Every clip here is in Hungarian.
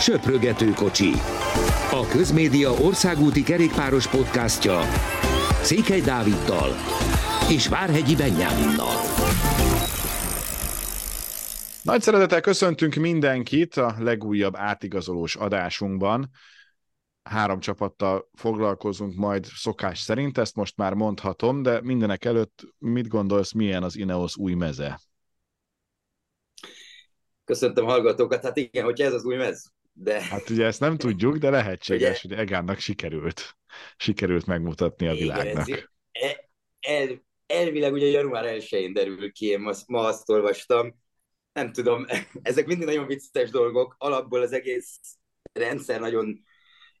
Söprögető kocsi. A Közmédia országúti kerékpáros podcastja Székely Dáviddal és Várhegyi Benyáminnal. Nagy szeretettel köszöntünk mindenkit a legújabb átigazolós adásunkban. Három csapattal foglalkozunk majd szokás szerint, ezt most már mondhatom, de mindenek előtt mit gondolsz, milyen az Ineos új meze? Köszöntöm hallgatókat, hát igen, hogyha ez az új mez. De... Hát ugye ezt nem tudjuk, de lehetséges, ugye? hogy Egánnak sikerült, sikerült megmutatni a igen, világnak. Ez, el, el, elvileg ugye január 1-én derül ki, én ma, ma azt olvastam. Nem tudom, ezek mindig nagyon vicces dolgok. Alapból az egész rendszer nagyon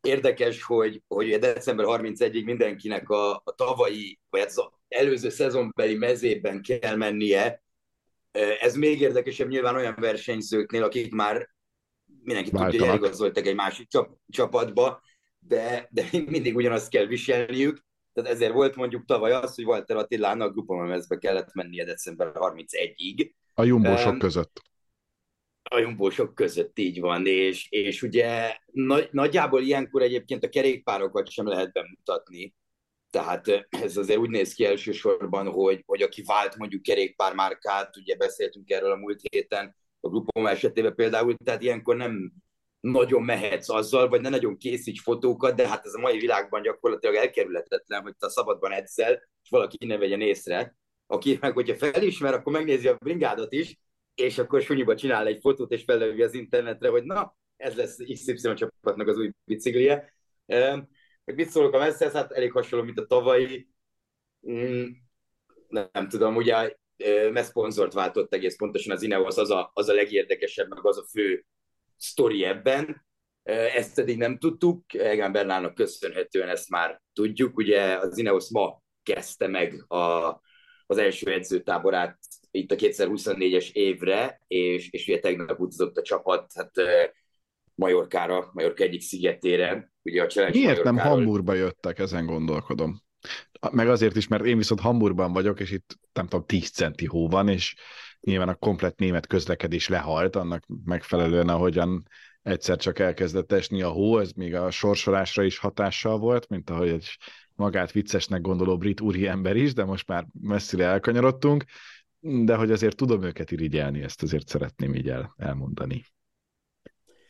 érdekes, hogy, hogy december 31-ig mindenkinek a, a tavalyi, vagy az előző szezonbeli mezében kell mennie. Ez még érdekesebb nyilván olyan versenyzőknél, akik már mindenki Váltanak. tudja, hogy eligazoltak egy másik csap, csapatba, de, de mindig ugyanazt kell viselniük. Tehát ezért volt mondjuk tavaly az, hogy Walter Attilának grupamemezbe kellett mennie december 31-ig. A jumbósok um, között. A jumbósok között így van, és, és ugye nagy, nagyjából ilyenkor egyébként a kerékpárokat sem lehet bemutatni, tehát ez azért úgy néz ki elsősorban, hogy, hogy aki vált mondjuk kerékpármárkát, ugye beszéltünk erről a múlt héten, a grupom esetében például, tehát ilyenkor nem nagyon mehetsz azzal, vagy ne nagyon készíts fotókat, de hát ez a mai világban gyakorlatilag elkerülhetetlen, hogy te szabadban edzel, és valaki ne vegyen észre. Aki meg, hogyha felismer, akkor megnézi a bringádot is, és akkor sunyiba csinál egy fotót, és felelővi az internetre, hogy na, ez lesz XY csapatnak az új biciklije. Hogy mit szólok a messze, hát elég hasonló, mint a tavalyi. Mm, nem tudom, ugye mert szponzort váltott egész pontosan az Ineos, az a, az a legérdekesebb, meg az a fő sztori ebben. Ezt eddig nem tudtuk, Egan Bernának köszönhetően ezt már tudjuk. Ugye az Ineos ma kezdte meg a, az első edzőtáborát itt a 2024-es évre, és, és ugye tegnap utazott a csapat, hát Majorkára, Majorka egyik szigetére. Ugye a Miért Majorkáról... nem Hamburgba jöttek, ezen gondolkodom meg azért is, mert én viszont Hamburgban vagyok, és itt nem tudom, 10 centi hó van, és nyilván a komplet német közlekedés lehalt, annak megfelelően, ahogyan egyszer csak elkezdett esni a hó, ez még a sorsolásra is hatással volt, mint ahogy egy magát viccesnek gondoló brit úriember is, de most már messzire elkanyarodtunk, de hogy azért tudom őket irigyelni, ezt azért szeretném így el, elmondani.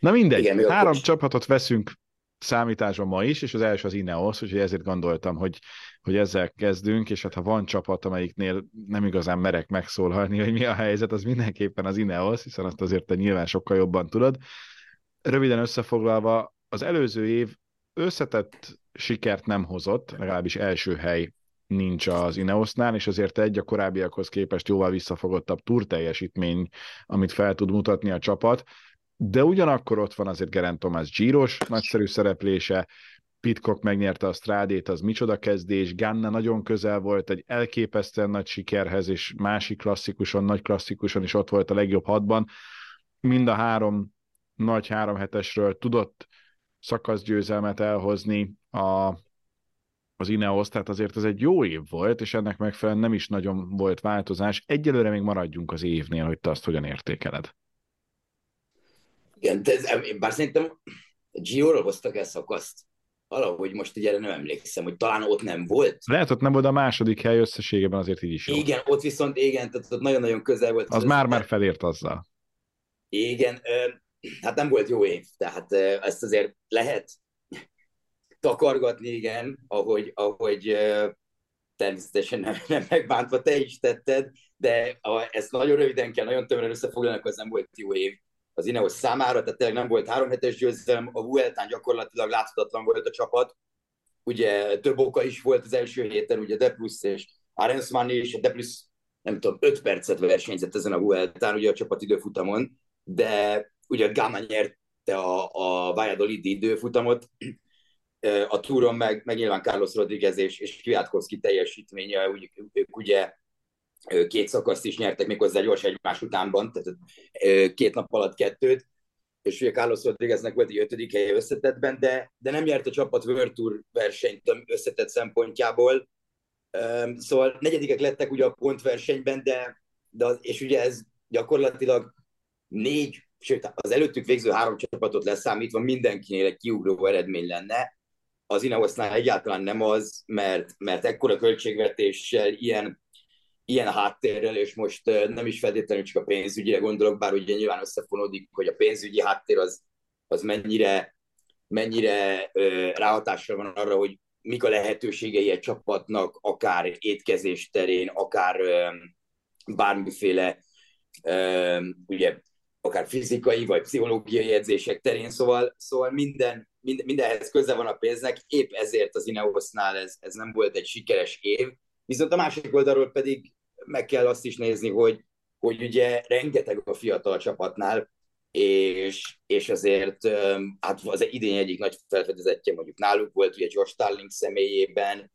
Na mindegy, Igen, három csapatot veszünk számításban ma is, és az első az Ineos, úgyhogy ezért gondoltam, hogy, hogy ezzel kezdünk, és hát ha van csapat, amelyiknél nem igazán merek megszólalni, hogy mi a helyzet, az mindenképpen az Ineos, hiszen azt azért te nyilván sokkal jobban tudod. Röviden összefoglalva, az előző év összetett sikert nem hozott, legalábbis első hely nincs az Ineosnál, és azért egy a korábbiakhoz képest jóval visszafogottabb túr teljesítmény, amit fel tud mutatni a csapat de ugyanakkor ott van azért Geraint Thomas Giros nagyszerű szereplése, Pitcock megnyerte a strádét, az micsoda kezdés, Ganna nagyon közel volt egy elképesztően nagy sikerhez, és másik klasszikuson, nagy klasszikuson is ott volt a legjobb hatban. Mind a három nagy három hetesről tudott szakaszgyőzelmet elhozni a, az Ineos, tehát azért ez egy jó év volt, és ennek megfelelően nem is nagyon volt változás. Egyelőre még maradjunk az évnél, hogy te azt hogyan értékeled. Igen, ez, bár szerintem Gio-ról hoztak el szakaszt. Valahogy most ugye erre nem emlékszem, hogy talán ott nem volt. Lehet, ott nem volt a második hely összességében, azért így is jó. Igen, ott viszont igen, tehát ott nagyon-nagyon közel volt. Az már-már felért azzal. Igen, hát nem volt jó év, tehát ezt azért lehet takargatni, igen, ahogy, ahogy természetesen nem, nem megbántva te is tetted, de a, ezt nagyon röviden kell, nagyon tömören összefoglalni, akkor ez nem volt jó év az Ineos számára, tehát tényleg nem volt három hetes győzelem, a Vueltán gyakorlatilag láthatatlan volt a csapat, ugye több oka is volt az első héten, ugye Deplus és Arensman is, Deplus nem tudom, öt percet versenyzett ezen a Vueltán, ugye a csapat időfutamon, de ugye Gama nyerte a, a Valladolid időfutamot, a túron meg, meg nyilván Carlos Rodriguez és, és Kwiatkowski teljesítménye, úgy, ők ugye két szakaszt is nyertek méghozzá gyors egymás utánban, tehát két nap alatt kettőt, és ugye Carlos Rodrigueznek volt egy ötödik helye összetettben, de, de nem nyert a csapat World Tour versenyt összetett szempontjából, szóval negyedikek lettek ugye a pontversenyben, de, de és ugye ez gyakorlatilag négy sőt, az előttük végző három csapatot leszámítva mindenkinél egy kiugró eredmény lenne. Az Ineosnál egyáltalán nem az, mert, mert ekkora költségvetéssel, ilyen, ilyen háttérrel, és most nem is feltétlenül csak a pénzügyre gondolok, bár ugye nyilván összefonódik, hogy a pénzügyi háttér az, az mennyire, mennyire ráhatással van arra, hogy mik a lehetőségei egy csapatnak, akár étkezés terén, akár bármiféle ugye akár fizikai vagy pszichológiai edzések terén, szóval, szóval minden, minden, mindenhez köze van a pénznek, épp ezért az Ineosnál ez, ez nem volt egy sikeres év, viszont a másik oldalról pedig meg kell azt is nézni, hogy, hogy ugye rengeteg a fiatal csapatnál, és, és azért hát az idén egyik nagy felfedezetje mondjuk náluk volt, ugye Josh Starling személyében,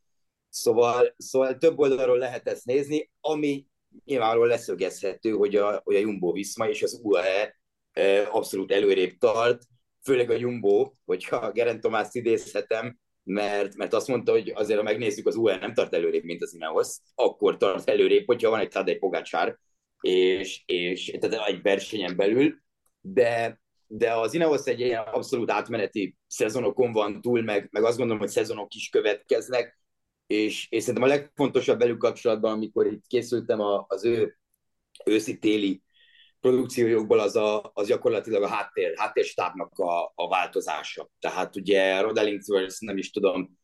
szóval, szóval több oldalról lehet ezt nézni, ami nyilvánvalóan leszögezhető, hogy a, hogy a Jumbo Viszma és az UAE abszolút előrébb tart, főleg a Jumbo, hogyha Gerent Tomászt idézhetem, mert, mert azt mondta, hogy azért, ha megnézzük, az UAE nem tart előrébb, mint az Ineos, akkor tart előrébb, hogyha van egy Tadej Pogácsár, és, és tehát egy versenyen belül, de, de az Ineos egy ilyen abszolút átmeneti szezonokon van túl, meg, meg azt gondolom, hogy szezonok is következnek, és, és szerintem a legfontosabb velük kapcsolatban, amikor itt készültem a, az ő őszi-téli produkciójukból, az, a, az gyakorlatilag a háttér, háttérstábnak a, a változása. Tehát ugye Rod Ellingworth, nem is tudom,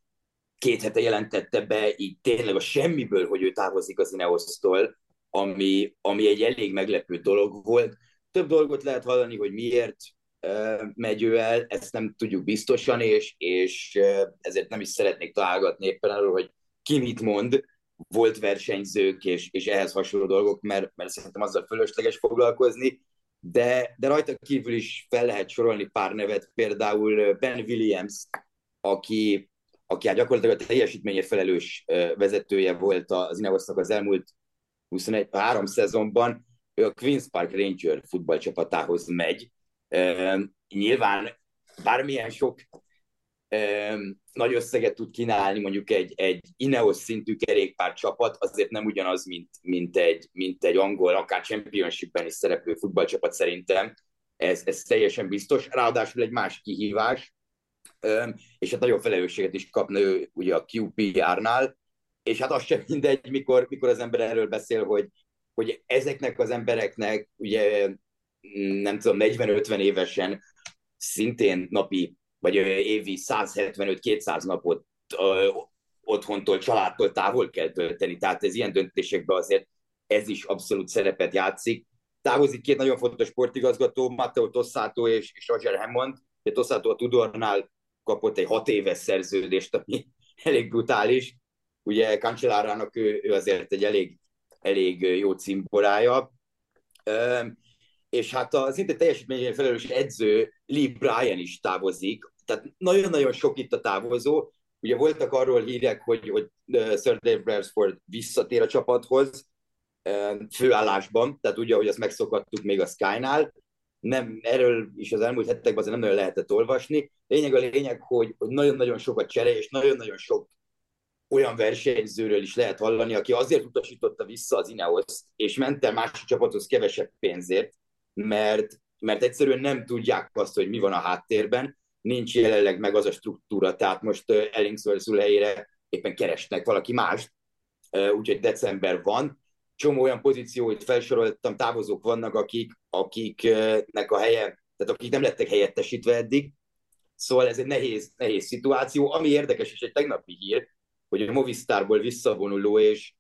két hete jelentette be így tényleg a semmiből, hogy ő távozik az Ineos-tól, ami, ami egy elég meglepő dolog volt. Több dolgot lehet hallani, hogy miért megy ő el, ezt nem tudjuk biztosan, és, és ezért nem is szeretnék találgatni éppen arról, hogy ki mit mond, volt versenyzők és, és ehhez hasonló dolgok, mert, mert szerintem azzal fölösleges foglalkozni, de, de rajta kívül is fel lehet sorolni pár nevet, például Ben Williams, aki, aki hát gyakorlatilag a teljesítménye felelős vezetője volt az Ineosnak az elmúlt 21, három szezonban, ő a Queen's Park Ranger futballcsapatához megy, nyilván bármilyen sok nagy összeget tud kínálni mondjuk egy, egy Ineos szintű kerékpár csapat, azért nem ugyanaz, mint, mint, egy, mint egy angol, akár championshipben is szereplő futballcsapat szerintem. Ez, ez teljesen biztos. Ráadásul egy más kihívás, és hát nagyon felelősséget is kapna ő ugye a QPR-nál, és hát az sem mindegy, mikor, mikor az ember erről beszél, hogy, hogy ezeknek az embereknek ugye nem tudom, 40-50 évesen szintén napi, vagy évi 175-200 napot otthontól, családtól távol kell tölteni. Tehát ez ilyen döntésekben azért ez is abszolút szerepet játszik. Távozik két nagyon fontos sportigazgató, Matteo Tossato és, és Roger Hammond. De Tossato a Tudornál kapott egy hat éves szerződést, ami elég brutális. Ugye Cancellárának ő, ő azért egy elég, elég jó cimborája és hát az inte teljesítményén felelős edző Lee Bryan is távozik, tehát nagyon-nagyon sok itt a távozó. Ugye voltak arról hírek, hogy, hogy Sir Dave Brailsford visszatér a csapathoz főállásban, tehát ugye, hogy azt megszokhattuk még a Sky-nál. Nem, erről is az elmúlt hetekben azért nem nagyon lehetett olvasni. Lényeg a lényeg, hogy, hogy nagyon-nagyon sok a csere, és nagyon-nagyon sok olyan versenyzőről is lehet hallani, aki azért utasította vissza az Ineos, és ment el másik csapathoz kevesebb pénzért, mert, mert egyszerűen nem tudják azt, hogy mi van a háttérben, nincs jelenleg meg az a struktúra, tehát most Ellingsworth helyére éppen keresnek valaki mást, úgyhogy december van. Csomó olyan pozíció, hogy felsoroltam, távozók vannak, akik, akiknek a helye, tehát akik nem lettek helyettesítve eddig, Szóval ez egy nehéz, nehéz szituáció. Ami érdekes, és egy tegnapi hír, hogy a Movistarból visszavonuló és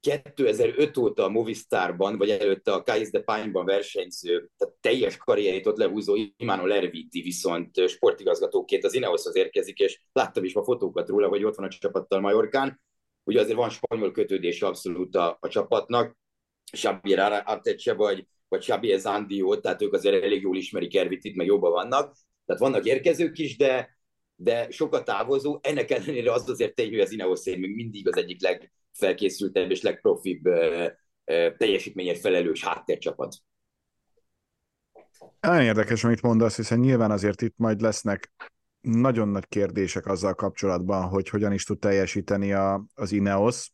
2005 óta a Movistarban, vagy előtte a Kais de Pine-ban versenyző, tehát teljes karrierét ott lehúzó Imano Lerviti viszont sportigazgatóként az Ineoshoz érkezik, és láttam is a fotókat róla, hogy ott van a csapattal Majorkán. Ugye azért van spanyol kötődés abszolút a, a csapatnak, Xabier Arteche vagy, vagy Xabier Zandio, tehát ők azért elég jól ismerik Ervitit, meg jobban vannak. Tehát vannak érkezők is, de, de sokat távozó. Ennek ellenére az azért tény, hogy az Ineos még mindig az egyik leg, legfelkészültebb és legprofibb teljesítményért felelős háttércsapat. Nagyon érdekes, amit mondasz, hiszen nyilván azért itt majd lesznek nagyon nagy kérdések azzal kapcsolatban, hogy hogyan is tud teljesíteni a, az Ineos.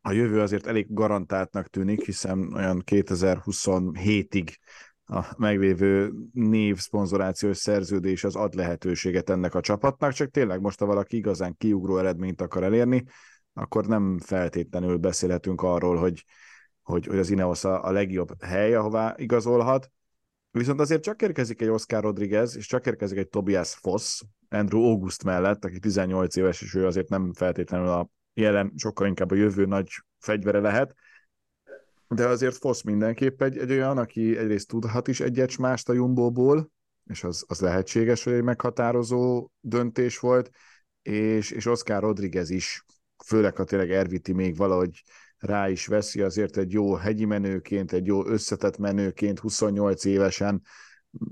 A jövő azért elég garantáltnak tűnik, hiszen olyan 2027-ig a meglévő név szponzorációs szerződés az ad lehetőséget ennek a csapatnak, csak tényleg most, ha valaki igazán kiugró eredményt akar elérni, akkor nem feltétlenül beszélhetünk arról, hogy, hogy, hogy az Ineos a, a legjobb hely, ahová igazolhat. Viszont azért csak érkezik egy Oscar Rodriguez, és csak érkezik egy Tobias Foss, Andrew August mellett, aki 18 éves, és ő azért nem feltétlenül a jelen, sokkal inkább a jövő nagy fegyvere lehet, de azért Fosz mindenképp egy, egy olyan, aki egyrészt tudhat is egyet mást a Jumbo-ból, és az, az lehetséges, hogy egy meghatározó döntés volt, és, és Oscar Rodriguez is, főleg ha tényleg Erviti még valahogy rá is veszi, azért egy jó hegyi menőként, egy jó összetett menőként, 28 évesen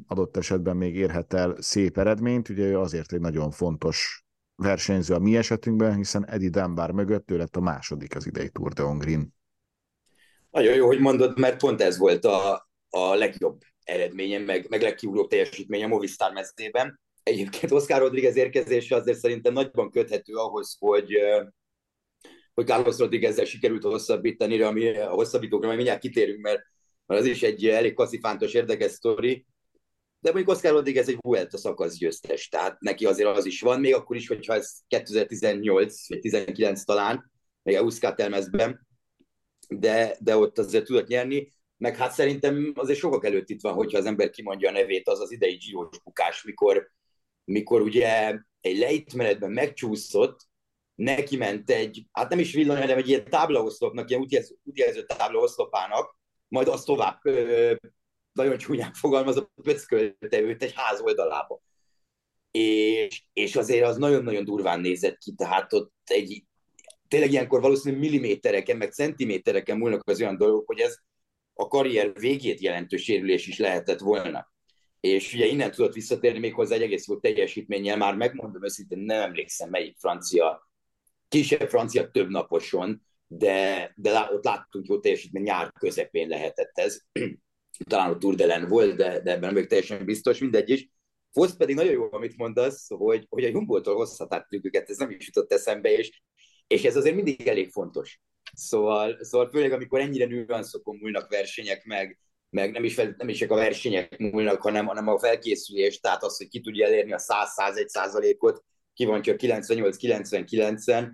adott esetben még érhet el szép eredményt, ugye ő azért egy nagyon fontos versenyző a mi esetünkben, hiszen Eddie Dunbar mögött ő lett a második az idei Tour de Hongrin. Nagyon jó, hogy mondod, mert pont ez volt a, a legjobb eredményem, meg, meg legkiugró teljesítmény a Movistar mezében. Egyébként Oscar Rodriguez érkezése azért szerintem nagyban köthető ahhoz, hogy hogy Carlos Rodriguezzel sikerült hosszabbítani, ami a hosszabbítókra majd mindjárt kitérünk, mert, mert az is egy elég kaszifántos, érdekes sztori. De mondjuk Oscar Rodriguez egy Vuelta szakasz győztes, tehát neki azért az is van, még akkor is, hogyha ez 2018 vagy 19 talán, még a Euskatel de, de ott azért tudott nyerni, meg hát szerintem azért sokak előtt itt van, hogyha az ember kimondja a nevét, az az idei Giros bukás, mikor, mikor ugye egy lejtmenetben megcsúszott, neki ment egy, hát nem is villany, hanem egy ilyen táblaoszlopnak, ilyen útjelző, útjelző táblaoszlopának, majd azt tovább ö, nagyon csúnyán fogalmazott, pöckölte őt egy ház oldalába. És, és azért az nagyon-nagyon durván nézett ki, tehát ott egy, tényleg ilyenkor valószínűleg millimétereken, meg centimétereken múlnak az olyan dolgok, hogy ez a karrier végét jelentő sérülés is lehetett volna. És ugye innen tudott visszatérni még hozzá egy egész jó teljesítménnyel, már megmondom őszintén, nem emlékszem melyik francia, kisebb francia több naposon, de, de ott láttunk jó teljesítmény, nyár közepén lehetett ez. Talán a Tour de volt, de, de ebben nem vagyok teljesen biztos, mindegy is. Fosz pedig nagyon jó, amit mondasz, hogy, hogy a Jumbo-tól hozhatáttuk őket, ez nem is jutott eszembe, és és ez azért mindig elég fontos. Szóval, szóval főleg, amikor ennyire nüanszokon múlnak versenyek, meg, meg nem is, nem is csak a versenyek múlnak, hanem, hanem a felkészülés, tehát az, hogy ki tudja elérni a 100-101 százalékot, ki van csak 98-99-en,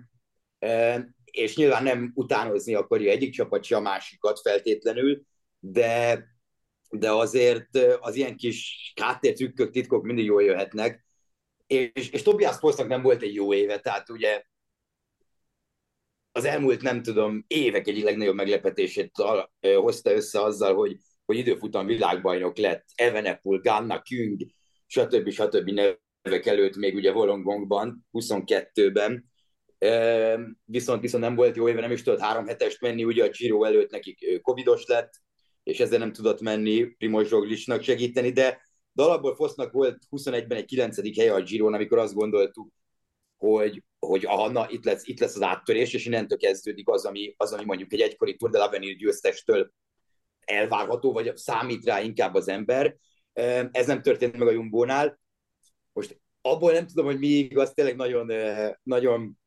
és nyilván nem utánozni akarja egyik csapat a másikat feltétlenül, de, de azért az ilyen kis háttértrükkök, titkok mindig jól jöhetnek, és, és Tobias Posznak nem volt egy jó éve, tehát ugye az elmúlt, nem tudom, évek egyik legnagyobb meglepetését hozta össze azzal, hogy, hogy időfutam világbajnok lett, Evenepul, Ganna, Küng, stb. stb. Nevek előtt még ugye Volongongban, 22-ben, viszont, viszont nem volt jó éve, nem is tudott három hetest menni, ugye a Giro előtt nekik covidos lett, és ezzel nem tudott menni Primoz Roglicsnak segíteni, de, de alapból Fosznak volt 21-ben egy 9. helye a Giron, amikor azt gondoltuk, hogy, hogy aha, na, itt, lesz, itt lesz az áttörés, és innentől kezdődik az, ami, az, ami mondjuk egy egykori Tour de l'Avenir győztestől elvárható, vagy számít rá inkább az ember. Ez nem történt meg a Jumbónál. Most abból nem tudom, hogy mi igaz, tényleg nagyon, nagyon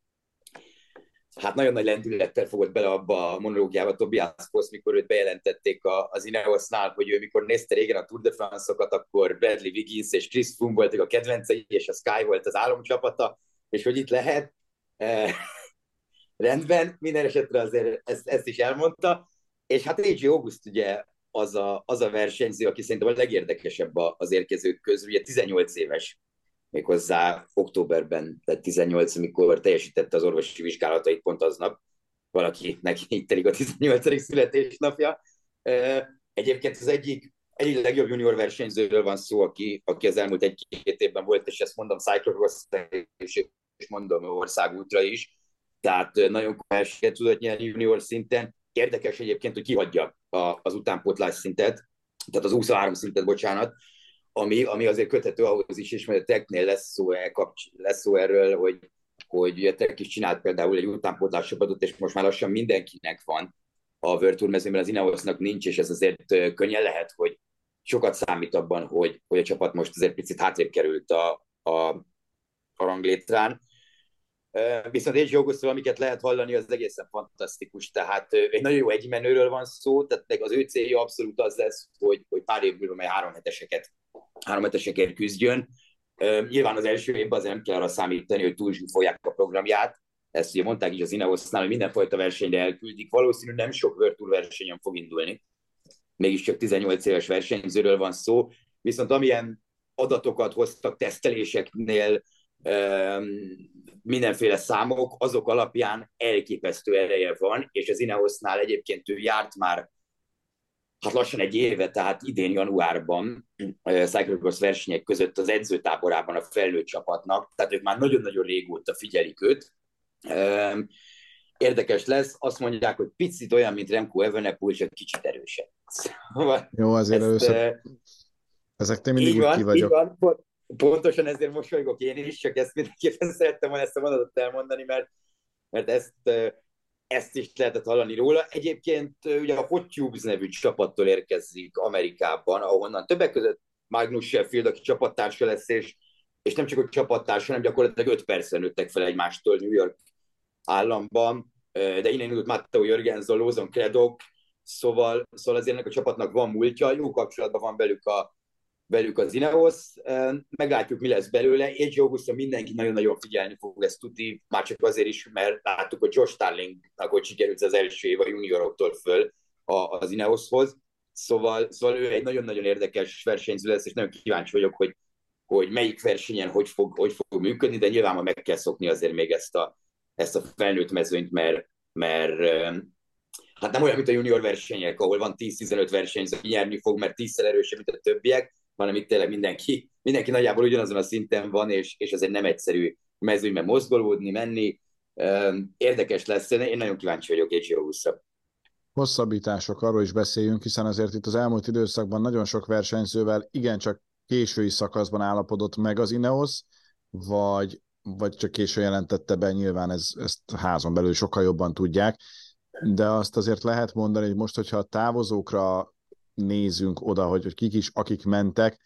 hát nagyon nagy lendülettel fogott bele abba a monológiába Tobias Foss, mikor őt bejelentették az Ineosnál, hogy ő mikor nézte régen a Tour de France-okat, akkor Bradley Wiggins és Chris Froome voltak a kedvencei, és a Sky volt az álomcsapata, és hogy itt lehet. Eh, rendben, minden esetre azért ezt, ezt is elmondta, és hát AJ August ugye az a, az a versenyző, aki szerintem a legérdekesebb az érkezők közül, ugye 18 éves, méghozzá októberben, tehát 18, amikor teljesítette az orvosi vizsgálatait pont aznap, valakinek így telik a 18. születésnapja. Egyébként az egyik, egyik legjobb junior versenyzőről van szó, aki, aki az elmúlt egy-két évben volt, és ezt mondom cyclocross és mondom országútra is, tehát nagyon komoly tudott nyerni junior szinten. Érdekes egyébként, hogy kihagyja a, az utánpótlás szintet, tehát az 23 szintet, bocsánat, ami, ami azért köthető ahhoz is, és mert a Teknél lesz szó, kapcs, lesz szó erről, hogy, hogy a Tek is csinált például egy utánpótlás csapatot, és most már lassan mindenkinek van a World Tour mezőben, az Ineosnak nincs, és ez azért könnyen lehet, hogy sokat számít abban, hogy, hogy a csapat most azért picit hátrébb került a, a, a ranglétrán. Viszont egy Augusztról, amiket lehet hallani, az egészen fantasztikus. Tehát egy nagyon jó egymenőről van szó, tehát az ő célja abszolút az lesz, hogy, hogy pár év múlva majd három heteseket, három hetesekért küzdjön. Nyilván az első évben azért nem kell arra számítani, hogy túl fogják a programját. Ezt ugye mondták is az Ineosznál, hogy mindenfajta versenyre elküldik. Valószínűleg nem sok World Tour versenyen fog indulni. Mégiscsak 18 éves versenyzőről van szó. Viszont amilyen adatokat hoztak teszteléseknél, mindenféle számok, azok alapján elképesztő ereje van, és az Ineosnál egyébként ő járt már hát lassan egy éve, tehát idén januárban Cyclocross versenyek között az edzőtáborában a felnőtt csapatnak, tehát ők már nagyon-nagyon régóta figyelik őt. Érdekes lesz, azt mondják, hogy picit olyan, mint Remco Evenepoel, csak kicsit erősebb. Szóval Jó, azért ezt, először... Ezek te mindig úgy ki vagyok. Van, pontosan ezért mosolygok én is, csak ezt mindenképpen szerettem volna ezt a mondatot elmondani, mert, mert ezt, ezt is lehetett hallani róla. Egyébként ugye a Hot Tubes nevű csapattól érkezik Amerikában, ahonnan többek között Magnus Sheffield, aki csapattársa lesz, és, és nem csak hogy csapattársa, hanem gyakorlatilag 5 percen nőttek fel egymástól New York államban, de innen indult Matteo Jörgensen, Lózon Kredok, szóval, szóval azért ennek a csapatnak van múltja, jó kapcsolatban van velük a, velük az Ineos. Meglátjuk, mi lesz belőle. Egy augusztus mindenki nagyon-nagyon figyelni fog ezt tudni, már csak azért is, mert láttuk, hogy Josh Starlingnak hogy sikerült az első év a junioroktól föl az Ineoshoz. Szóval, szóval ő egy nagyon-nagyon érdekes versenyző lesz, és nagyon kíváncsi vagyok, hogy, hogy melyik versenyen hogy fog, hogy fog működni, de nyilván meg kell szokni azért még ezt a, ezt a felnőtt mezőnyt, mert, mert hát nem olyan, mint a junior versenyek, ahol van 10-15 versenyző, nyerni fog, mert tízszer erősebb, mint a többiek, hanem itt tényleg mindenki, mindenki nagyjából ugyanazon a szinten van, és, és ez nem egyszerű mezőnyben mozgolódni, menni. Érdekes lesz, én nagyon kíváncsi vagyok egy Augusta. Hosszabbítások, arról is beszéljünk, hiszen azért itt az elmúlt időszakban nagyon sok versenyzővel igencsak késői szakaszban állapodott meg az Ineos, vagy, vagy csak késő jelentette be, nyilván ez, ezt házon belül sokkal jobban tudják, de azt azért lehet mondani, hogy most, hogyha a távozókra nézünk oda, hogy, hogy kik is, akik mentek,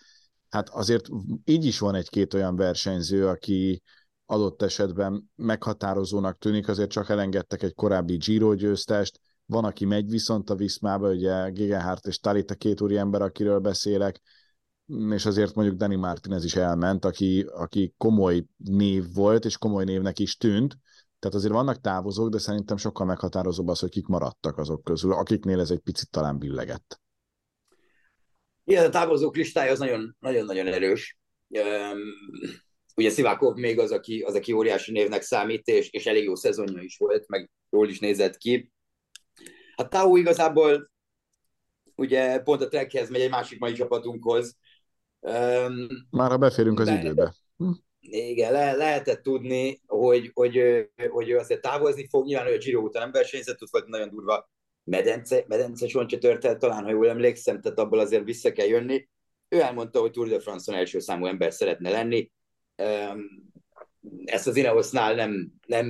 hát azért így is van egy-két olyan versenyző, aki adott esetben meghatározónak tűnik, azért csak elengedtek egy korábbi Giro győztest, van, aki megy viszont a Viszmába, ugye Gegenhardt és Talita két úri ember, akiről beszélek, és azért mondjuk Dani Martinez is elment, aki, aki komoly név volt, és komoly névnek is tűnt, tehát azért vannak távozók, de szerintem sokkal meghatározóbb az, hogy kik maradtak azok közül, akiknél ez egy picit talán billegett. Igen, a távozók listája az nagyon-nagyon erős. Ugye Szivákov még az, aki, az, aki óriási névnek számít, és, és elég jó szezonja is volt, meg jól is nézett ki. A Tau igazából ugye pont a Trekhez megy egy másik mai csapatunkhoz. Már beférünk az időbe. Hm? Igen, le, lehetett tudni, hogy, hogy, hogy ő azért távozni fog, nyilván ő a Giro után nem versenyzett, volt nagyon durva medence, medence csontja tört el, talán, ha jól emlékszem, tehát abból azért vissza kell jönni. Ő elmondta, hogy Tour de France-on első számú ember szeretne lenni. Ezt az Ineosnál nem, nem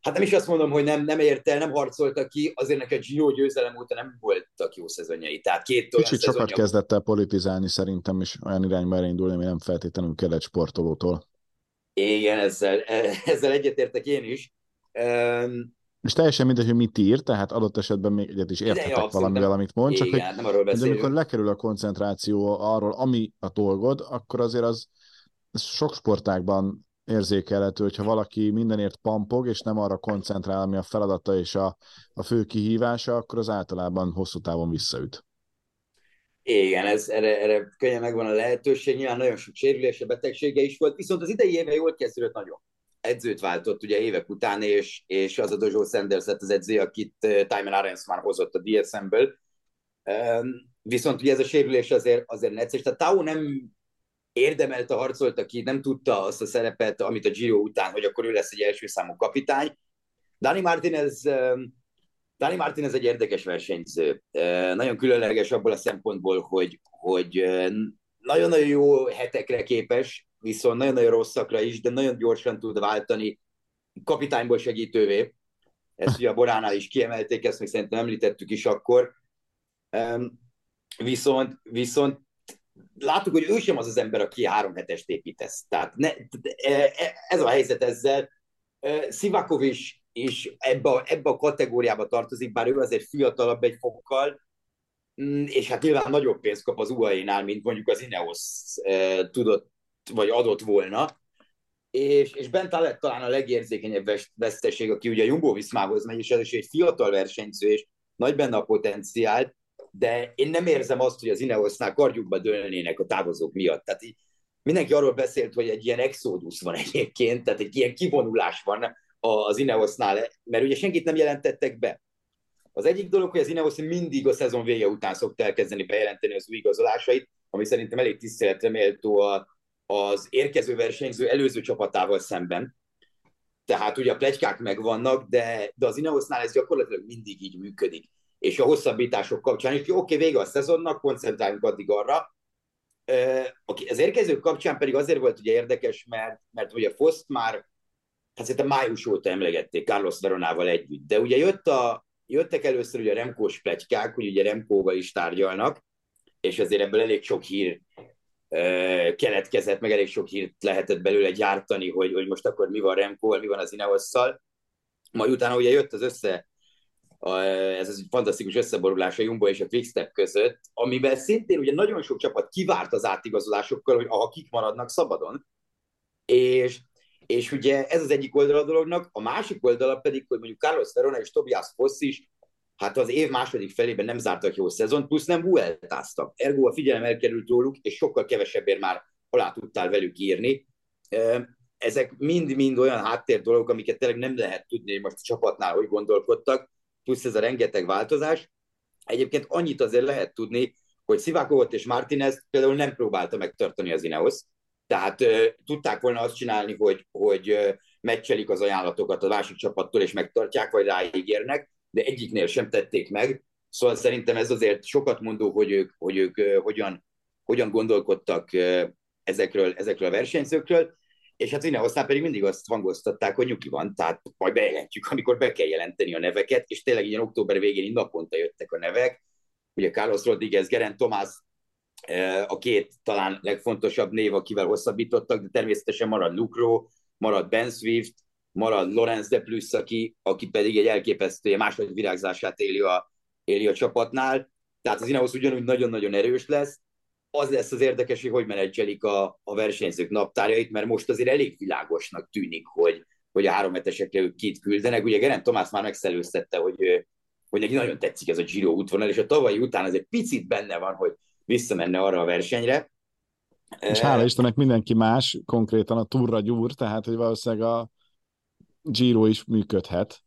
hát nem is azt mondom, hogy nem, nem ért el, nem harcolta ki, azért neki a Giro győzelem óta nem voltak jó szezonjai. Tehát két olyan Kicsit sokat kezdett el politizálni szerintem, és olyan irányba elindulni, ami nem feltétlenül kell egy sportolótól. Igen, ezzel, ezzel egyetértek én is. És teljesen mindegy, hogy mit ír, tehát adott esetben még egyet is érthetek ja, valamivel, amit mond, csak Igen, hogy, nem arról hogy amikor lekerül a koncentráció arról, ami a dolgod, akkor azért az, az sok sportákban érzékelhető, hogyha valaki mindenért pampog, és nem arra koncentrál, ami a feladata és a, a fő kihívása, akkor az általában hosszú távon visszaüt. Igen, ez, erre, erre könnyen megvan a lehetőség, nyilván nagyon sok sérülése, betegsége is volt, viszont az idei éve jól kezdődött nagyon edzőt váltott ugye évek után, és, és az a Dojo Sanders lett az edző, akit Timon Arens már hozott a DSM-ből. Viszont ugye ez a sérülés azért, azért necces. Tehát Tau nem érdemelte, harcolta ki, nem tudta azt a szerepet, amit a Giro után, hogy akkor ő lesz egy első számú kapitány. Dani Martinez, Dani Martinez egy érdekes versenyző. Nagyon különleges abból a szempontból, hogy, hogy nagyon-nagyon jó hetekre képes, viszont nagyon-nagyon rosszakra is, de nagyon gyorsan tud váltani kapitányból segítővé. Ezt ugye a Boránál is kiemelték, ezt még szerintem említettük is akkor. Um, viszont, viszont láttuk, hogy ő sem az az ember, aki három hetest építesz. Tehát ne, ez a helyzet ezzel. Szivakov is, is ebbe, a, ebbe a kategóriába tartozik, bár ő azért fiatalabb egy fokkal, és hát nyilván nagyobb pénzt kap az UAE-nál, mint mondjuk az Ineos tudott, vagy adott volna és, és bent lett talán a legérzékenyebb veszteség, aki ugye Jumbo Viszmához megy, és ez is egy fiatal versenyző, és nagy benne a potenciál, de én nem érzem azt, hogy az Ineosnál kardjukba dőlnének a távozók miatt. Tehát így mindenki arról beszélt, hogy egy ilyen exodus van egyébként, tehát egy ilyen kivonulás van az Ineosnál, mert ugye senkit nem jelentettek be. Az egyik dolog, hogy az Ineos mindig a szezon vége után szokta elkezdeni bejelenteni az új igazolásait, ami szerintem elég tiszteletre méltó az érkező versenyző előző csapatával szemben. Tehát ugye a plegykák megvannak, de, de az Ineosnál ez gyakorlatilag mindig így működik. És a hosszabbítások kapcsán is, oké, okay, vége a szezonnak, koncentráljunk addig arra. Az érkezők kapcsán pedig azért volt ugye érdekes, mert, mert ugye Foszt már, hát szerintem május óta emlegették Carlos Veronával együtt, de ugye jött a, jöttek először ugye a Remkós plegykák, hogy ugye Remkóval is tárgyalnak, és ezért ebből elég sok hír keletkezett, meg elég sok hírt lehetett belőle gyártani, hogy, hogy most akkor mi van Remkóval, mi van az Ineosszal. Majd utána ugye jött az össze, ez egy fantasztikus összeborulás a Jumbo és a Quickstep között, amiben szintén ugye nagyon sok csapat kivárt az átigazolásokkal, hogy aha, kik maradnak szabadon. És, és ugye ez az egyik oldala a dolognak, a másik oldala pedig, hogy mondjuk Carlos Verona és Tobias Foss is hát az év második felében nem zártak jó szezon, plusz nem vueltáztak. Ergo a figyelem elkerült róluk, és sokkal kevesebbért már alá tudtál velük írni. Ezek mind-mind olyan háttér dolgok, amiket tényleg nem lehet tudni, hogy most a csapatnál hogy gondolkodtak, plusz ez a rengeteg változás. Egyébként annyit azért lehet tudni, hogy Szivákovot és Martinez például nem próbálta megtartani az Ineos, tehát tudták volna azt csinálni, hogy, hogy meccselik az ajánlatokat a másik csapattól, és megtartják, vagy ráígérnek, de egyiknél sem tették meg. Szóval szerintem ez azért sokat mondó, hogy ők, hogy ők hogyan, hogyan gondolkodtak ezekről, ezekről a versenyzőkről, és hát innen aztán pedig mindig azt hangoztatták, hogy nyugi van, tehát majd bejelentjük, amikor be kell jelenteni a neveket, és tényleg ilyen október végén naponta jöttek a nevek. Ugye Carlos Rodriguez, Geren Tomás, a két talán legfontosabb név, akivel hosszabbítottak, de természetesen marad Lucro, marad Ben Swift, marad Lorenz de Plus, aki, aki pedig egy elképesztő második virágzását éli a, éli a csapatnál. Tehát az Ineos ugyanúgy nagyon-nagyon erős lesz. Az lesz az érdekes, hogy hogy menedzselik a, a versenyzők naptárjait, mert most azért elég világosnak tűnik, hogy, hogy a három hetesekre ők kit küldenek. Ugye Gerent Tomás már megszelőztette, hogy, hogy neki nagyon tetszik ez a Giro útvonal, és a tavalyi után azért picit benne van, hogy visszamenne arra a versenyre. És hála Istennek mindenki más, konkrétan a turra gyúr, tehát hogy valószínűleg a Giro is működhet.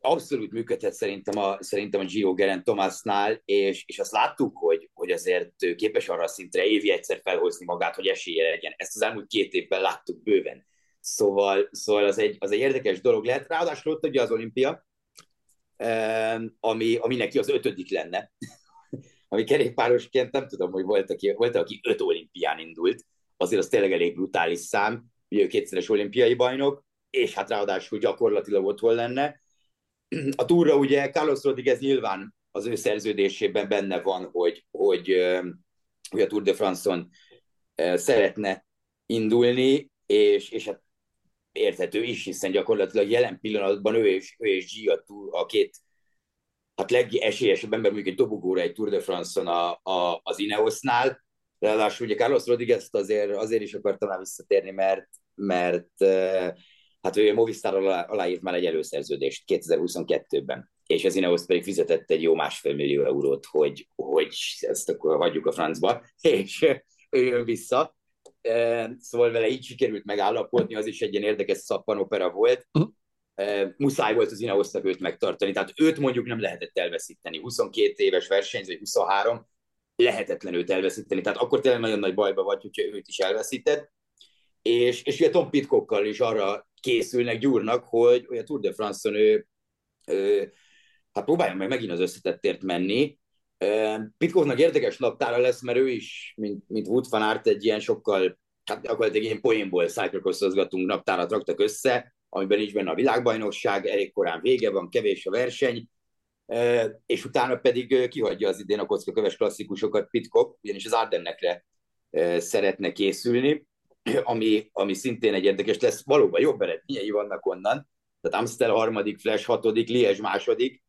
Abszolút működhet szerintem a, szerintem a Giro Geren Tomásnál, és, és azt láttuk, hogy, hogy azért képes arra a szintre évi egyszer felhozni magát, hogy esélye legyen. Ezt az elmúlt két évben láttuk bőven. Szóval, szóval az, egy, az egy érdekes dolog lehet. Ráadásul ott ugye az olimpia, ami, ami neki az ötödik lenne. Ami kerékpárosként nem tudom, hogy volt, aki, volt, aki öt olimpián indult. Azért az tényleg elég brutális szám. Ugye ő kétszeres olimpiai bajnok, és hát ráadásul gyakorlatilag otthon lenne. A túra ugye Carlos Rodriguez nyilván az ő szerződésében benne van, hogy, hogy, hogy a Tour de France-on szeretne indulni, és, és hát érthető is, hiszen gyakorlatilag jelen pillanatban ő és, ő és G a, két hát legesélyesebb ember mondjuk egy dobogóra egy Tour de France-on a, a, az Ineosnál, ráadásul ugye Carlos Rodriguez azért, azért is akartam rá visszatérni, mert, mert hát ő a Movistar alá, aláírt már egy előszerződést 2022-ben, és az Ineos pedig fizetett egy jó másfél millió eurót, hogy, hogy ezt akkor hagyjuk a francba, és ő jön vissza. Szóval vele így sikerült megállapodni, az is egy ilyen érdekes szappanopera volt. Uh-huh. Muszáj volt az Ineosnak őt megtartani, tehát őt mondjuk nem lehetett elveszíteni. 22 éves versenyző, 23, lehetetlen őt elveszíteni. Tehát akkor tényleg nagyon nagy bajba vagy, hogyha őt is elveszített. És, és ugye Tom Pitcockkal is arra készülnek, gyúrnak, hogy, a Tour de France-on ő, ő hát próbáljon meg megint az összetettért menni. Pitcocknak érdekes naptára lesz, mert ő is, mint, mint Wood van Aert, egy ilyen sokkal, hát gyakorlatilag ilyen poénból cyclocrossozgatunk naptárat raktak össze, amiben nincs benne a világbajnokság, elég korán vége van, kevés a verseny, és utána pedig kihagyja az idén a kockaköves klasszikusokat Pitcock, ugyanis az Ardennekre szeretne készülni, ami, ami szintén egy érdekes lesz. Valóban jobb eredményei vannak onnan, tehát Amstel harmadik, Flash hatodik, Liège második,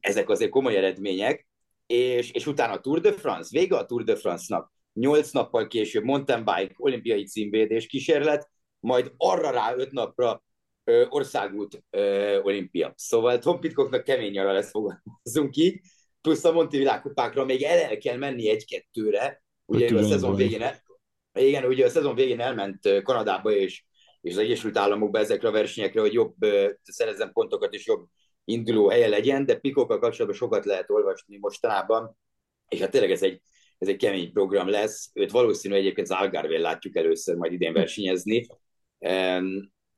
ezek azért komoly eredmények, és, és utána a Tour de France, vége a Tour de France-nak, nyolc nappal később mountain bike, olimpiai címvédés kísérlet, majd arra rá öt napra ö, országút ö, olimpia. Szóval Tom Pitcocknak kemény arra lesz, fogalmazunk így, plusz a Monti világkupákra még el, el kell menni egy-kettőre, ugye ő a szezon végén, el, igen, ugye a szezon végén elment Kanadába és, és az Egyesült Államokba ezekre a versenyekre, hogy jobb szerezzen pontokat és jobb induló helye legyen, de Pikokkal kapcsolatban sokat lehet olvasni mostanában, és hát tényleg ez egy, ez egy kemény program lesz. Őt valószínű egyébként az Algarve látjuk először majd idén versenyezni,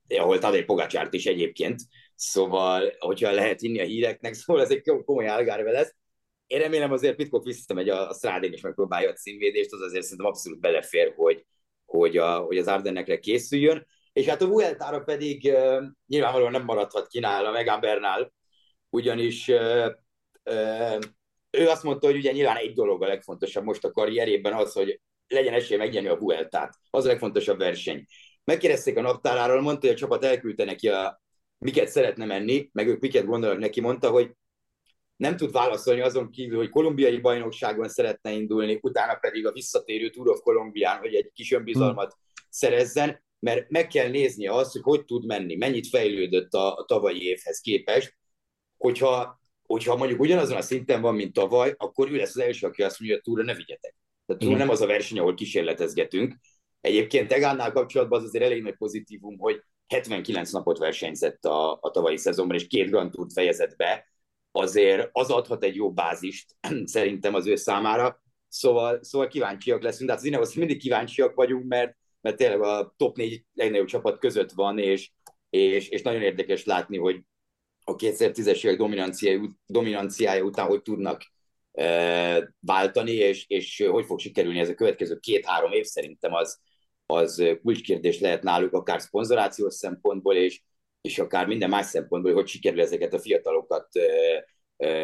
ahol Tadej Pogácsárt is egyébként, szóval, hogyha lehet inni a híreknek, szóval ez egy komoly Algarve lesz. Én remélem azért Pitcock visszamegy a, a Strádén és megpróbálja a címvédést, az azért szerintem abszolút belefér, hogy, hogy, a, hogy az Ardennekre készüljön. És hát a Vueltára pedig uh, nyilvánvalóan nem maradhat ki nála Megan Bernal, ugyanis uh, uh, ő azt mondta, hogy ugye nyilván egy dolog a legfontosabb most a karrierében az, hogy legyen esélye megnyerni a Vueltát. Az a legfontosabb verseny. Megkérdezték a naptáráról, mondta, hogy a csapat elküldte neki a miket szeretne menni, meg ők miket gondolnak neki, mondta, hogy nem tud válaszolni azon kívül, hogy kolumbiai bajnokságon szeretne indulni, utána pedig a visszatérő Tour of Colombián, hogy egy kis önbizalmat hmm. szerezzen, mert meg kell néznie azt, hogy hogy tud menni, mennyit fejlődött a, a tavalyi évhez képest, hogyha, hogyha mondjuk ugyanazon a szinten van, mint tavaly, akkor ő lesz az első, aki azt mondja, hogy a túra ne vigyetek. Tehát túra nem az a verseny, ahol kísérletezgetünk. Egyébként Egánnál kapcsolatban az azért elég nagy pozitívum, hogy 79 napot versenyzett a, a tavalyi szezonban, és két Grand Tour fejezett be, azért az adhat egy jó bázist szerintem az ő számára. Szóval, szóval kíváncsiak leszünk, de hát az Ineos mindig kíváncsiak vagyunk, mert, mert tényleg a top négy legnagyobb csapat között van, és, és, és nagyon érdekes látni, hogy a 2010-es évek dominanciája, dominanciája után hogy tudnak e, váltani, és, és hogy fog sikerülni ez a következő két-három év szerintem az, az kulcskérdés lehet náluk, akár szponzorációs szempontból, és, és akár minden más szempontból, hogy sikerül ezeket a fiatalokat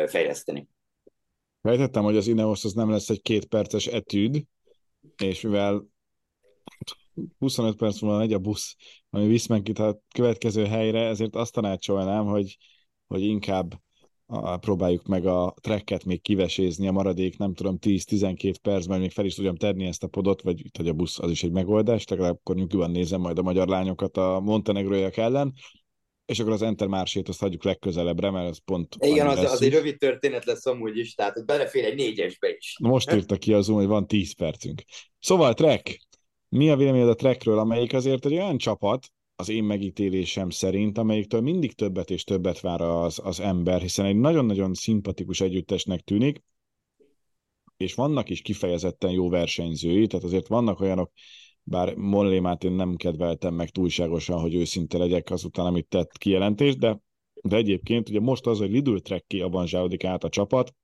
fejleszteni. Fejtettem, hogy az Ineos az nem lesz egy két perces etűd, és mivel 25 perc múlva megy a busz, ami visz meg a következő helyre, ezért azt tanácsolnám, hogy, hogy inkább a, próbáljuk meg a trekket még kivesézni a maradék, nem tudom, 10-12 percben, még fel is tudjam tenni ezt a podot, vagy itt, hogy a busz az is egy megoldás, legalább akkor nyugodtan nézem majd a magyar lányokat a montenegróiak ellen, és akkor az Enter Mársét azt hagyjuk legközelebbre, mert az pont... Igen, az, az egy rövid történet lesz amúgy is, tehát hogy belefér egy négyesbe is. Most írta ki az hogy van 10 percünk. Szóval Trek, mi a véleményed a Trekről, amelyik azért egy olyan csapat, az én megítélésem szerint, amelyiktől mindig többet és többet vár az, az ember, hiszen egy nagyon-nagyon szimpatikus együttesnek tűnik, és vannak is kifejezetten jó versenyzői, tehát azért vannak olyanok, bár Mollémát én nem kedveltem meg túlságosan, hogy őszinte legyek azután, amit tett kijelentés, de, de egyébként ugye most az, hogy Lidl Trekki avanzsálódik át a csapat,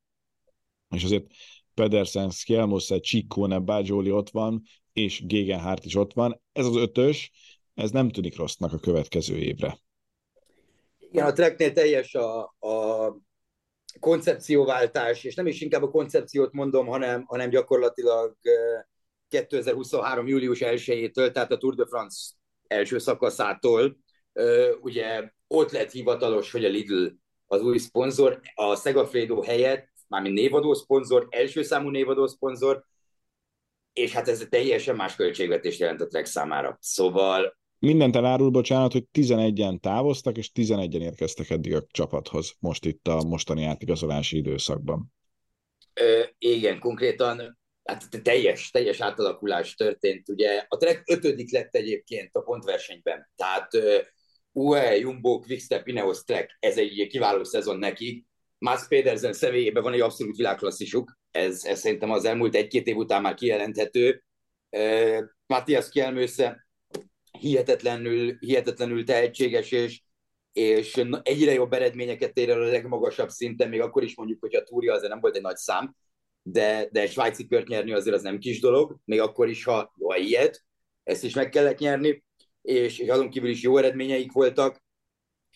és azért Pedersen, Skjelmosze, Csikkóne, Bágyóli ott van, és Gegenhardt is ott van. Ez az ötös, ez nem tűnik rossznak a következő évre. Igen, a Treknél teljes a, a koncepcióváltás, és nem is inkább a koncepciót mondom, hanem, hanem gyakorlatilag 2023. július 1-től, tehát a Tour de France első szakaszától, ugye ott lett hivatalos, hogy a Lidl az új szponzor, a Segafredo helyett, mármint névadó szponzor, első számú névadó szponzor, és hát ez teljesen más költségvetést jelent a Trek számára. Szóval... Mindent elárul, bocsánat, hogy 11-en távoztak, és 11-en érkeztek eddig a csapathoz, most itt a mostani átigazolási időszakban. Ö, igen, konkrétan hát teljes, teljes átalakulás történt. Ugye a Trek ötödik lett egyébként a pontversenyben, tehát UE, Jumbo, Quickstep, Ineos Trek, ez egy kiváló szezon neki. Mats Pedersen személyében van egy abszolút világklasszisuk, ez, ez szerintem az elmúlt egy-két év után már kijelenthető. Uh, Matthias Kjelmősze hihetetlenül, hihetetlenül tehetséges, és, és egyre jobb eredményeket ér el a legmagasabb szinten, még akkor is mondjuk, hogy a túria azért nem volt egy nagy szám, de, de egy svájci kört nyerni azért az nem kis dolog, még akkor is, ha, ha ilyet, ezt is meg kellett nyerni, és, és azon kívül is jó eredményeik voltak.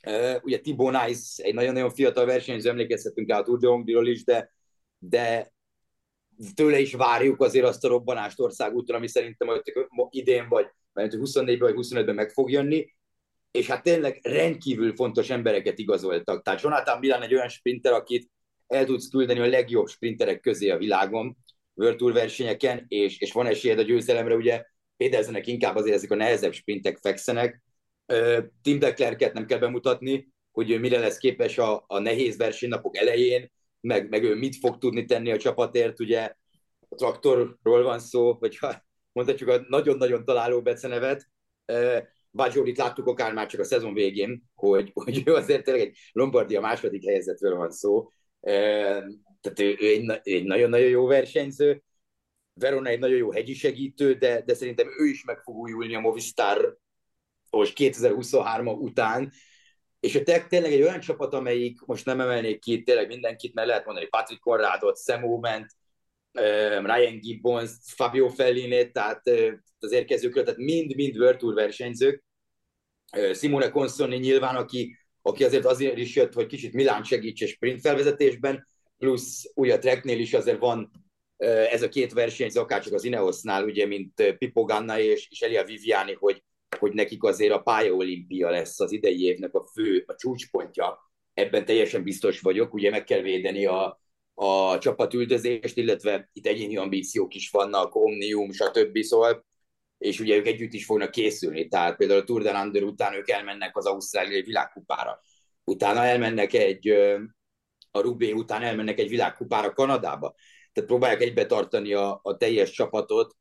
Uh, ugye Thibaut Nice egy nagyon-nagyon fiatal versenyző, emlékezhetünk rá a Tour de Hongrie is, de, de, tőle is várjuk azért azt a robbanást országúton, ami szerintem hogy idén vagy, mert 24-ben vagy 25-ben meg fog jönni, és hát tényleg rendkívül fontos embereket igazoltak. Tehát Jonathan Milan egy olyan sprinter, akit el tudsz küldeni a legjobb sprinterek közé a világon, World Tour versenyeken, és, és van esélyed a győzelemre, ugye Péterzenek inkább azért ezek a nehezebb sprintek fekszenek. Tim Declerket nem kell bemutatni, hogy ő mire lesz képes a, a nehéz versenynapok elején, meg, meg ő mit fog tudni tenni a csapatért, ugye a traktorról van szó, vagy mondhatjuk a nagyon-nagyon találó becenevet. Bajorít láttuk akár már csak a szezon végén, hogy, hogy ő azért tényleg egy Lombardia második helyzetről van szó. Tehát ő, ő egy, egy nagyon-nagyon jó versenyző. Verona egy nagyon jó hegyi segítő, de, de szerintem ő is meg fog újulni a Movistar most 2023 után, és a tényleg egy olyan csapat, amelyik, most nem emelnék ki tényleg mindenkit, mert lehet mondani Patrick Conradot, Sam Oment, Ryan Gibbons, Fabio Felliné, tehát az érkezőkről, tehát mind-mind World Tour versenyzők. Simone Consonni nyilván, aki, aki azért azért is jött, hogy kicsit Milán segítse sprint felvezetésben, plusz ugye a tracknél is azért van ez a két versenyző, akár csak az Ineosnál, ugye, mint Pippo Ganna és, és Elia Viviani, hogy, hogy nekik azért a pályaolimpia lesz az idei évnek a fő, a csúcspontja. Ebben teljesen biztos vagyok, ugye meg kell védeni a, a csapatüldözést, illetve itt egyéni ambíciók is vannak, Omnium, stb. Szóval, és ugye ők együtt is fognak készülni, tehát például a Tour de Lander után ők elmennek az ausztráliai világkupára, utána elmennek egy, a Rubé után elmennek egy világkupára Kanadába, tehát próbálják egybe tartani a, a teljes csapatot,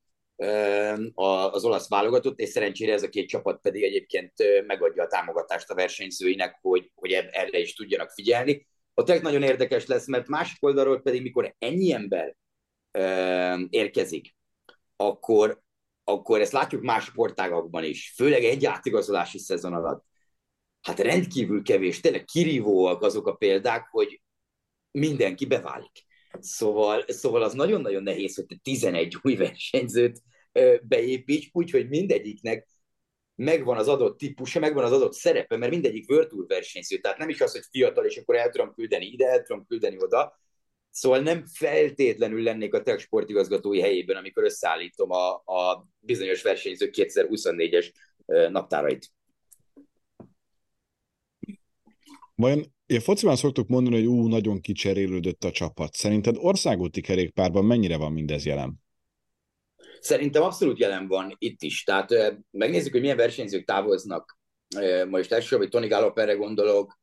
az olasz válogatott, és szerencsére ez a két csapat pedig egyébként megadja a támogatást a versenyzőinek, hogy, hogy erre is tudjanak figyelni. A trek nagyon érdekes lesz, mert másik oldalról pedig, mikor ennyi ember érkezik, akkor, akkor ezt látjuk más sportágakban is, főleg egy átigazolási szezon alatt. Hát rendkívül kevés, tényleg kirívóak azok a példák, hogy mindenki beválik. Szóval, szóval az nagyon-nagyon nehéz, hogy te 11 új versenyzőt beépíts, úgyhogy mindegyiknek megvan az adott típusa, megvan az adott szerepe, mert mindegyik Tour versenyző, tehát nem is az, hogy fiatal, és akkor el tudom küldeni ide, el tudom küldeni oda, Szóval nem feltétlenül lennék a tech sportigazgatói helyében, amikor összeállítom a, a bizonyos versenyzők 2024-es naptárait. Vajon a fociban szoktuk mondani, hogy ú, nagyon kicserélődött a csapat. Szerinted országúti kerékpárban mennyire van mindez jelen? Szerintem abszolút jelen van itt is. Tehát megnézzük, hogy milyen versenyzők távoznak. Most elsősorban, hogy Tony Galloperre gondolok,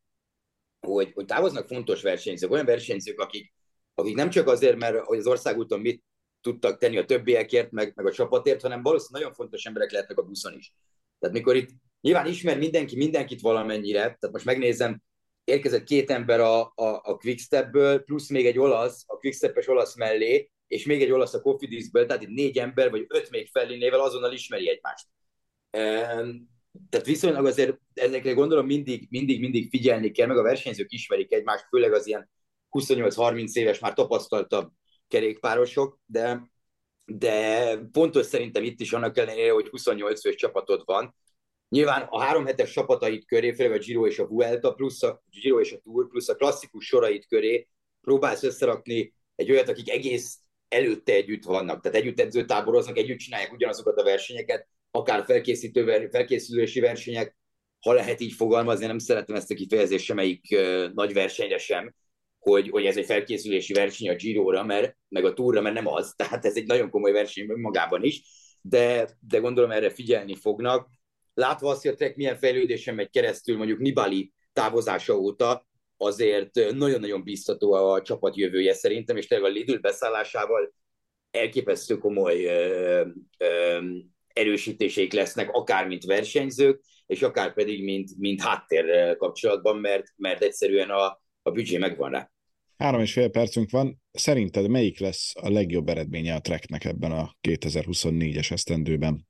hogy, hogy távoznak fontos versenyzők, olyan versenyzők, akik, akik nem csak azért, mert hogy az országúton mit tudtak tenni a többiekért, meg, meg a csapatért, hanem valószínűleg nagyon fontos emberek lehetnek a buszon is. Tehát mikor itt nyilván ismer mindenki mindenkit valamennyire, tehát most megnézem, érkezett két ember a, a, a Quickstepből, plusz még egy olasz, a Quickstep-es olasz mellé, és még egy olasz a Cofidisből, tehát itt négy ember, vagy öt még Fellinével azonnal ismeri egymást. Tehát viszonylag azért ezekre gondolom mindig, mindig, mindig figyelni kell, meg a versenyzők ismerik egymást, főleg az ilyen 28-30 éves, már tapasztaltabb kerékpárosok, de, de pontos szerintem itt is annak ellenére, hogy 28 fős csapatod van. Nyilván a három hetes csapatait köré, főleg a Giro és a Vuelta, plusz a Giro és a Tour, plusz a klasszikus sorait köré próbálsz összerakni egy olyat, akik egész előtte együtt vannak, tehát együtt edzőtáboroznak, együtt csinálják ugyanazokat a versenyeket, akár felkészítő, felkészülési versenyek, ha lehet így fogalmazni, nem szeretem ezt a kifejezést semmelyik nagy versenyre sem, hogy, hogy ez egy felkészülési verseny a Giro-ra, mert, meg a Tourra, mert nem az, tehát ez egy nagyon komoly verseny magában is, de, de gondolom erre figyelni fognak. Látva azt, hogy a Trek milyen fejlődésen megy keresztül, mondjuk Nibali távozása óta, azért nagyon-nagyon biztató a csapat jövője szerintem, és tényleg a Lidl beszállásával elképesztő komoly ö, ö, erősítéseik lesznek, akár mint versenyzők, és akár pedig mint, mint háttér kapcsolatban, mert, mert egyszerűen a, a büdzsé megvan rá. Három és fél percünk van. Szerinted melyik lesz a legjobb eredménye a Treknek ebben a 2024-es esztendőben?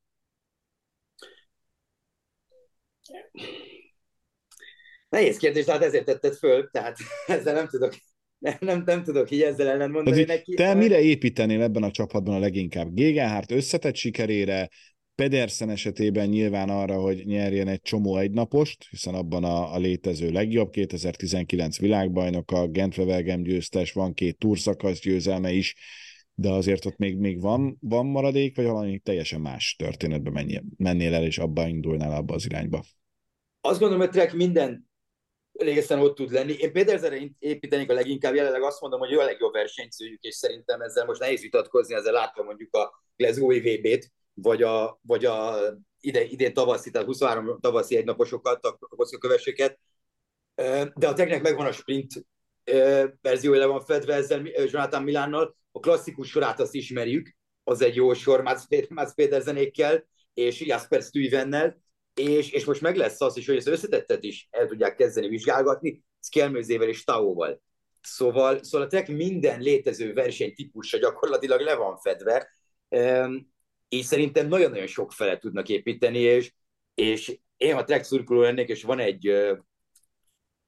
Nehéz kérdés, tehát ezért tetted föl, tehát ezzel nem tudok, nem, nem, nem tudok így ezzel ellen mondani neki. Te mire építenél ebben a csapatban a leginkább? Gégenhárt összetett sikerére, Pedersen esetében nyilván arra, hogy nyerjen egy csomó egynapost, hiszen abban a, a létező legjobb, 2019 világbajnoka, Gent győztes, van két túrszakasz győzelme is, de azért ott még, még van, van maradék, vagy valami teljesen más történetbe menjél, mennél el, és abba indulnál abba az irányba? Azt gondolom, hogy Trek minden régesen ott tud lenni. Én Pedersenre építenék a leginkább, jelenleg azt mondom, hogy ő a legjobb versenyzőjük, és szerintem ezzel most nehéz vitatkozni, ezzel látva mondjuk a Glasgow VB-t, vagy a, vagy a ide, idén tavaszi, tehát 23 tavaszi egynaposokat, a kövesséket. De a teknek megvan a sprint verziója le van fedve ezzel Jonathan Milánnal. A klasszikus sorát azt ismerjük, az egy jó sor Mats Pedersenékkel és Jasper Stuyvennel, és, és most meg lesz az is, hogy az összetettet is el tudják kezdeni vizsgálgatni, Szkelmőzével és Taóval. Szóval, szóval a Trek minden létező versenytípusa gyakorlatilag le van fedve, és szerintem nagyon-nagyon sok fele tudnak építeni, és, és én a Trek szurkoló lennék, és van egy uh,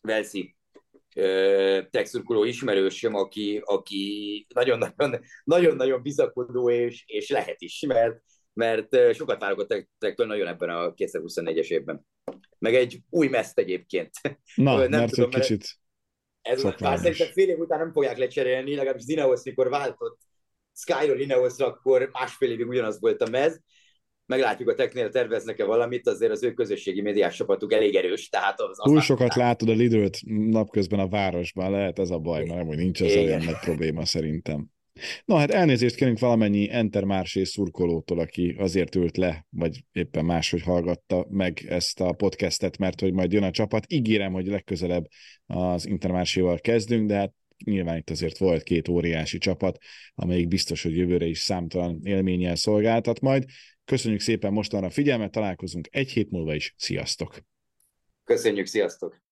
Velszi uh, ismerősöm, aki, aki nagyon-nagyon bizakodó, és, és lehet is, mert mert sokat várok a Trektől nagyon ebben a 2024-es évben. Meg egy új meszt egyébként. Na, nem mert tudom, egy kicsit ez már szerintem fél év után nem fogják lecserélni, legalábbis Dinahoz, mikor váltott Skyról Ineosra, akkor másfél évig ugyanaz volt a mez. Meglátjuk, a Teknél terveznek-e valamit, azért az ő közösségi médiás csapatuk elég erős. Tehát az, Túl sokat látod a Lidőt napközben a városban, lehet ez a baj, mert hogy nincs az olyan nagy probléma szerintem. Na hát elnézést kérünk valamennyi Entermársé szurkolótól, aki azért ült le, vagy éppen máshogy hallgatta meg ezt a podcastet, mert hogy majd jön a csapat. Ígérem, hogy legközelebb az Intermárséval kezdünk, de hát nyilván itt azért volt két óriási csapat, amelyik biztos, hogy jövőre is számtalan élménnyel szolgáltat majd. Köszönjük szépen mostanra a figyelmet, találkozunk egy hét múlva is. Sziasztok! Köszönjük, sziasztok!